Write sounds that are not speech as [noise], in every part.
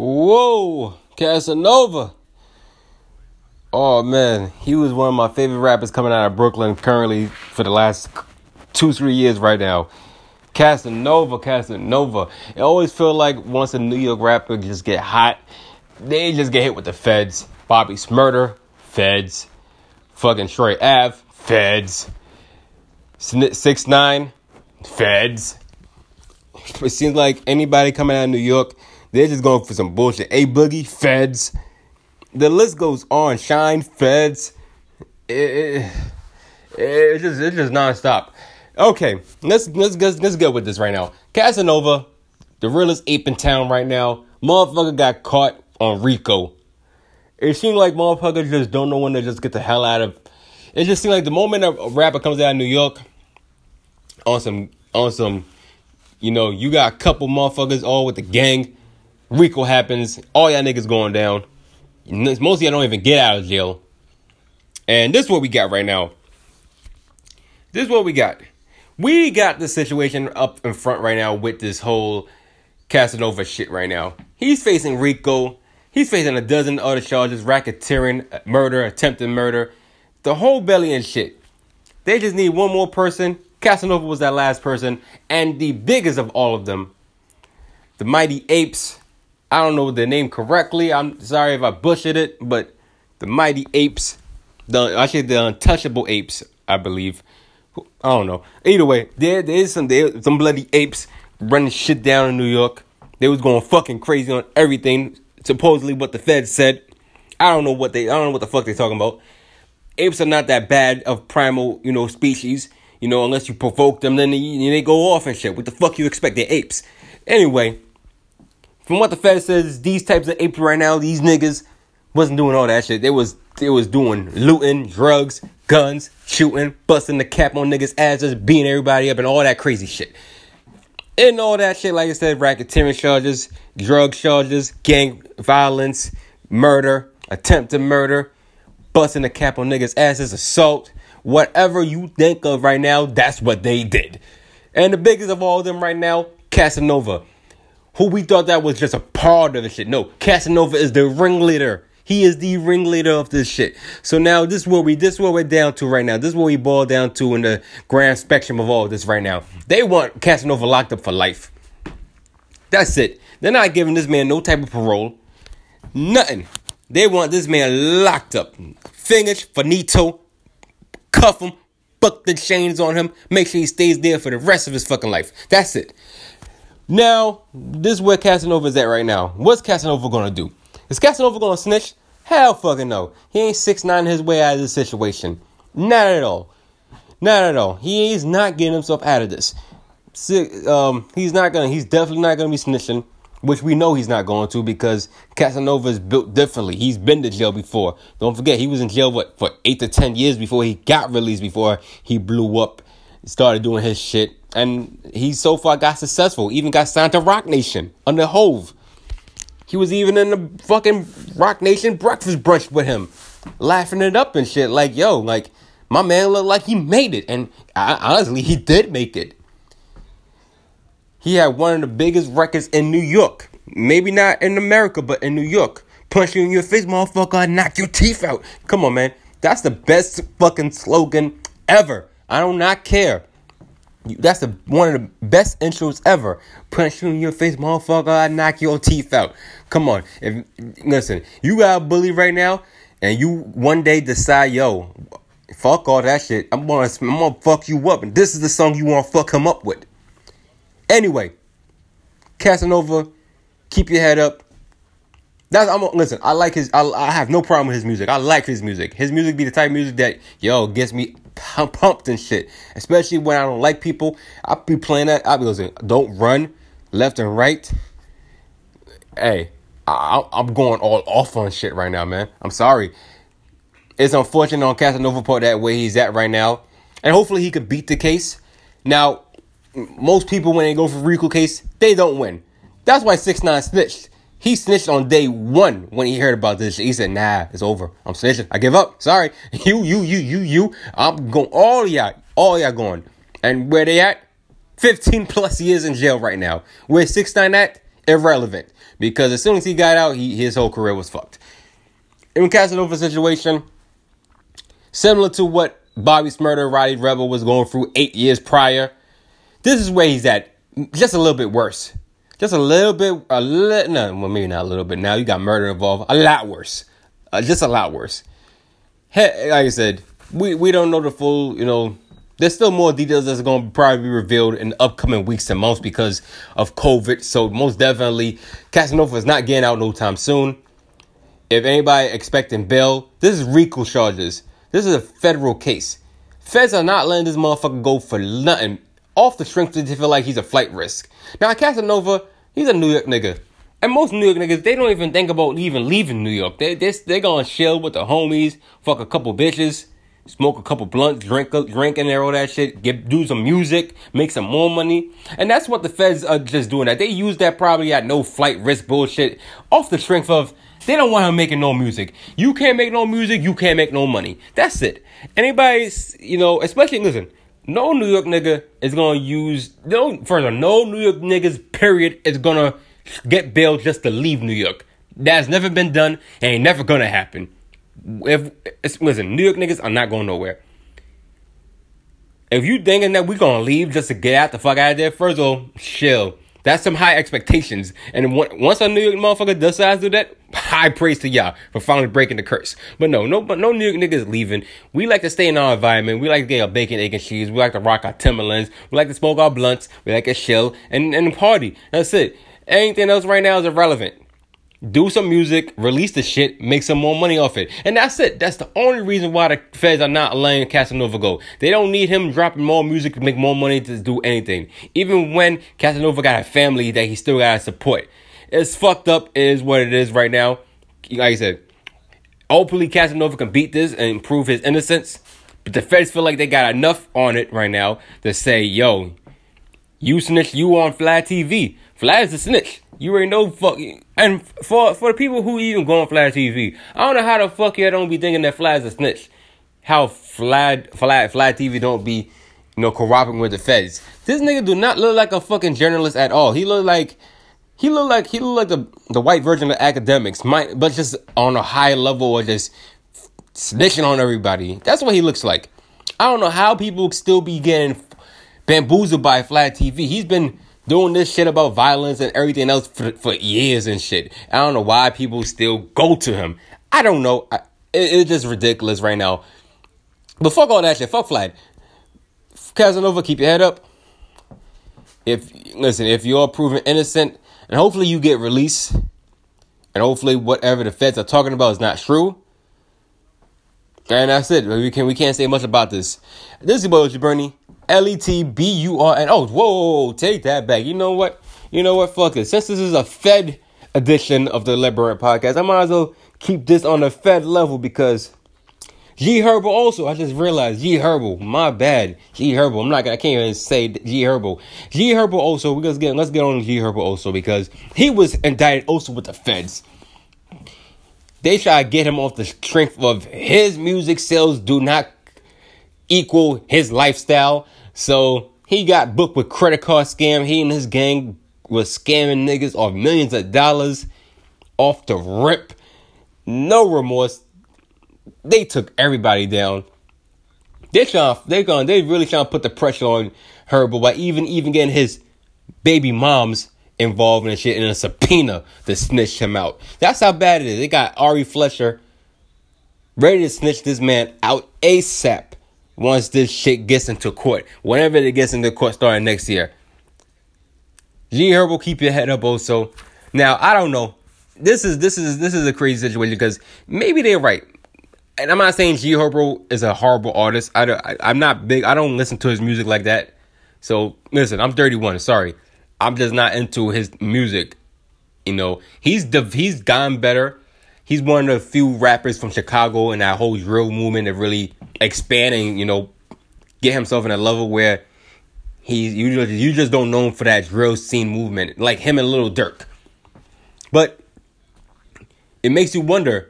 Whoa, Casanova. Oh man, he was one of my favorite rappers coming out of Brooklyn currently for the last two, three years right now. Casanova, Casanova. It always feel like once a New York rapper just get hot, they just get hit with the feds. Bobby Shmurda, feds. Fucking Troy Ave, feds. Six nine, feds. It seems like anybody coming out of New York, they're just going for some bullshit. A Boogie, feds. The list goes on. Shyne, feds. It, it, it just it's just nonstop. Okay, let's let's let's let's get with this right now. Casanova, the realest ape in town right now. Motherfucker got caught on Rico. It seemed like motherfuckers just don't know when to just get the hell out of. It just seemed like the moment a rapper comes out of New York on some on some, you know, you got a couple motherfuckers all with the gang. Rico happens, all y'all niggas going down. Most of y'all don't even get out of jail. And this is what we got right now. This is what we got. We got the situation up in front right now with this whole Casanova shit right now. He's facing Rico. He's facing a dozen other charges racketeering, murder, attempted murder, the whole belly and shit. They just need one more person. Casanova was that last person. And the biggest of all of them, the Mighty Apes. I don't know the name correctly. I'm sorry if I butchered it, but the Mighty Apes, the actually the Untouchable Apes, I believe I don't know. Either way, there there is some there some bloody apes running shit down in New York. They was going fucking crazy on everything. Supposedly what the feds said. I don't know what they I don't know what the fuck they talking about. Apes are not that bad of primal, you know, species. You know, unless you provoke them, then they, they go off and shit. What the fuck you expect? They're apes. Anyway, from what the Fed says, these types of apes right now, these niggas wasn't doing all that shit. They was they was doing looting, drugs, guns, shooting, busting the cap on niggas' asses, beating everybody up, and all that crazy shit. And all that shit, like I said, racketeering charges, drug charges, gang violence, murder, attempted murder, busting the cap on niggas' asses, assault, whatever you think of right now, that's what they did. And the biggest of all of them right now, Casanova, who we thought that was just a part of the shit. No, Casanova is the ringleader he is the ringleader of this shit. So now this is what we this is what we're down to right now. This is what we boil down to in the grand spectrum of all this right now. They want Casanova locked up for life. That's it. They're not giving this man no type of parole. Nothing. They want this man locked up. Finish, finito, cuff him, buck the chains on him, make sure he stays there for the rest of his fucking life. That's it. Now, this is where Casanova is at right now. What's Casanova gonna do? Is Casanova gonna snitch? Hell fucking no. He ain't six nine his way out of this situation. Not at all. Not at all. He is not getting himself out of this. Um, he's not gonna. He's definitely not gonna be snitching, which we know he's not going to because Casanova is built differently. He's been to jail before. Don't forget, he was in jail what for eight to ten years before he got released. Before he blew up, started doing his shit, and he so far got successful. Even got signed to Roc Nation under Hove. He was even in the fucking Roc Nation breakfast brunch with him, laughing it up and shit. Like, yo, like, my man looked like he made it. And I, honestly, he did make it. He had one of the biggest records in New York. Maybe not in America, but in New York. Punch you in your face, motherfucker, knock your teeth out. Come on, man. That's the best fucking slogan ever. I do not care. That's the one of the best intros ever. Punch you in your face, motherfucker. I knock your teeth out. Come on. If listen, you got a bully right now, and you one day decide, yo, fuck all that shit. I'm gonna I'm gonna fuck you up, and this is the song you wanna fuck him up with. Anyway, Casanova, keep your head up. That's I'm listen. I like his. I, I have no problem with his music. I like his music. His music be the type of music that yo gets me [laughs] pumped and shit. Especially when I don't like people. I'll be playing that. I'll be listening. Don't run left and right. Hey, I, am going all off on shit right now, man. I'm sorry. It's unfortunate on Casanova part that way he's at right now. And hopefully he could beat the case. Now, most people when they go for Rico case, they don't win. That's why 6 9 snitched. He snitched on day one when he heard about this. He said, "Nah, it's over. I'm snitching. I give up. Sorry, [laughs] you, you, you, you, you. I'm going. All y'all, all y'all going. And where they at? 15 plus years in jail right now. Where six nine at? irrelevant because as soon as he got out, he his whole career was fucked. In Casanova situation, similar to what Bobby Shmurda, Rowdy Rebel was going through eight years prior, this is where he's at, just a little bit worse. Just a little bit, a little, no, well, maybe not a little bit. Now you got murder involved, a lot worse, uh, just a lot worse. Hey, like I said, we we don't know the full, you know. There's still more details that's going to probably be revealed in upcoming weeks and months because of COVID. So most definitely, Casanova is not getting out no time soon. If anybody expecting bail, this is RICO charges. This is a federal case. Feds are not letting this motherfucker go for nothing off the strength to feel like he's a flight risk. Now Casanova, he's a New York nigga. And most New York niggas, they don't even think about even leaving New York. They they they gonna chill with the homies, fuck a couple bitches, smoke a couple blunts, drink drink in there, all that shit, get do some music, make some more money, and that's what the feds are just doing. That they use that probably at no flight risk bullshit off the strength of they don't want him making no music. You can't make no music, you can't make no money. That's it. Anybody's, you know, especially listen. No New York nigga is gonna use no further. No New York niggas period is gonna get bail just to leave New York. That's never been done and ain't never gonna happen. If listen, New York niggas are not going nowhere. If you thinking that we gonna leave just to get out the fuck out of there, first of all, chill. That's some high expectations. And once a New York motherfucker decides to do that, high praise to y'all for finally breaking the curse. But no, no, but no New York niggas leaving. We like to stay in our environment. We like to get our bacon, egg, and cheese. We like to rock our Timberlands. We like to smoke our blunts. We like to chill and, and party. That's it. Anything else right now is irrelevant do some music, release the shit, make some more money off it. And that's it. That's the only reason why the feds are not letting Casanova go. They don't need him dropping more music to make more money to do anything. Even when Casanova got a family that he still gotta support. It's fucked up, is what it is right now. Like I said, hopefully Casanova can beat this and prove his innocence. But the feds feel like they got enough on it right now to say, yo, you snitch, you on Vlad TV. Vlad is a snitch. You already know fucking and for for the people who even go on Flash TV, I don't know how the fuck you don't be thinking that Flash a snitch. How Flat Flat Vlad TV don't be, you know, cooperating with the feds. This nigga do not look like a fucking journalist at all. He look like he look like he look like the the white version of Akademiks, but just on a high level or just snitching on everybody. That's what he looks like. I don't know how people still be getting bamboozled by Vlad TV. He's been doing this shit about violence and everything else for, for years and shit. I don't know why people still go to him. I don't know. I, it, it's just ridiculous right now. But fuck all that shit. Fuck Vlad. Casanova, keep your head up. If listen, if you're proven innocent, and hopefully you get released, and hopefully whatever the feds are talking about is not true. And that's it. We can we can't say much about this. This is your boy Bernie. L E T B U R N. Oh, whoa, take that back. You know what? You know what? Fuck it. Since this is a Fed edition of the Liberate podcast, I might as well keep this on the Fed level because G Herbo also. I just realized G Herbo. My bad. G Herbo. I'm not. I can't even say G Herbo. G Herbo also. We let's get let's get on G Herbo also because he was indicted also with the feds. They try to get him off the strength of his music sales do not equal his lifestyle. So he got booked with credit card scam. He and his gang was scamming niggas off millions of dollars off the rip. No remorse. They took everybody down. They trying, they going, they really trying to put the pressure on Herbo by even even getting his baby moms involved in shit in a subpoena to snitch him out. That's how bad it is. They got Ari Fletcher ready to snitch this man out ASAP once this shit gets into court. Whenever it gets into court starting next year. G Herbo, keep your head up also. Now, I don't know. This is this is this is a crazy situation because maybe they're right. And I'm not saying G Herbo is a horrible artist. I, don't, I I'm not big. I don't listen to his music like that. So listen, I'm 31. Sorry, I'm just not into his music. You know, he's the he's gotten better he's one of the few rappers from Chicago and that whole drill movement of really expanding, you know, get himself in a level where he's you just, you just don't know him for that drill scene movement, like him and Lil Durk. But it makes you wonder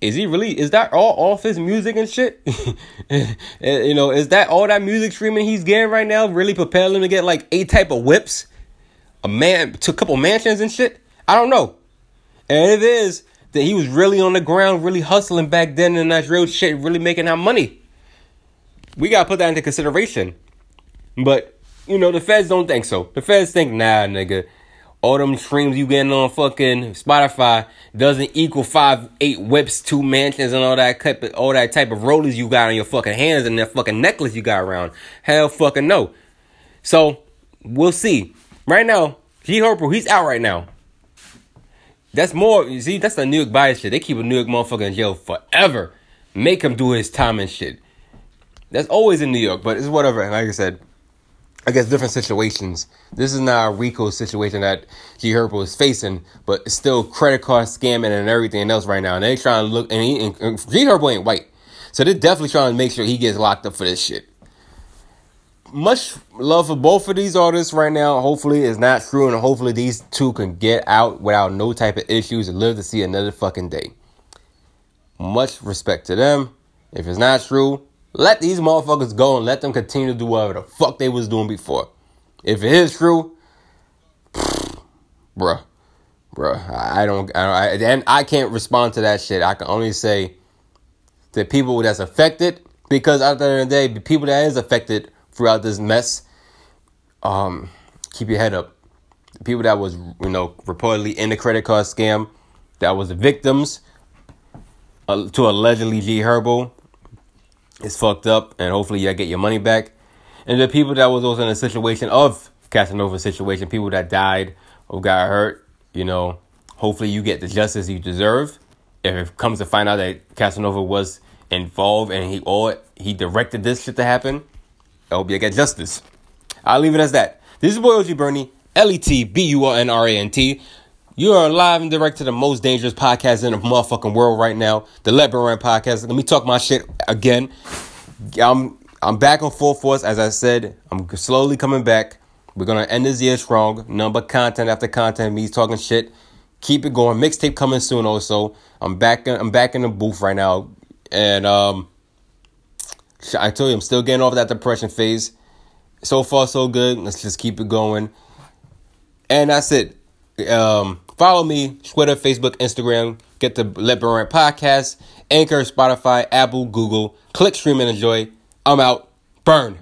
is he really is that all off his music and shit [laughs] you know is that all that music streaming he's getting right now really propelling him to get like a type of whips a man to a couple mansions and shit? I don't know. And it is that he was really on the ground, really hustling back then, and that's real shit, really making that money. We gotta put that into consideration. But you know, the feds don't think so. The feds think, nah, nigga, all them streams you getting on fucking Spotify doesn't equal five, eight whips, two mansions, and all that type of, all that type of rollers you got on your fucking hands and that fucking necklace you got around. Hell fucking no. So we'll see. Right now, G Herbo, he's out right now. That's more, you see, that's the New York bias shit. They keep a New York motherfucker in jail forever. Make him do his time and shit. That's always in New York, but it's whatever. And Like I said, I guess different situations. This is not a RICO situation that G Herbo is facing, but it's still credit card scamming and everything else right now. And they trying to look, and, he, and G Herbo ain't white. So they're definitely trying to make sure he gets locked up for this shit. Much love for both of these artists right now. Hopefully it's not true, and hopefully these two can get out without no type of issues and live to see another fucking day. Much respect to them. If it's not true, let these motherfuckers go and let them continue to do whatever the fuck they was doing before. If it is true, bruh, bruh, I don't, I, don't, I, and I can't respond to that shit. I can only say the people that's affected, because at the end of the day, the people that is affected throughout this mess, um, keep your head up. The people that was, you know, reportedly in the credit card scam, that was the victims uh, to allegedly G Herbo, is fucked up, and hopefully you get your money back. And the people that was also in a situation of Casanova situation, people that died or got hurt, you know, hopefully you get the justice you deserve. If it comes to find out that Casanova was involved and he or he directed this shit to happen, I hope you get justice. I'll leave it as that. This is Boy OG Bernie, L E T B U R N R A N T. You are live and direct to the most dangerous podcast in the motherfucking world right now, the Let Rant podcast. Let me talk my shit again. I'm I'm back on full force, as I said. I'm slowly coming back. We're gonna end this year strong. Number content after content, me talking shit. Keep it going. Mixtape coming soon. Also, I'm back. I'm back in the booth right now, and um, I told you I'm still getting off that depression phase. So far, so good. Let's just keep it going. And that's it. Um, follow me, Twitter, Facebook, Instagram. Get the Let Rant podcast, Anchor, Spotify, Apple, Google. Click, stream, and enjoy. I'm out. Burn.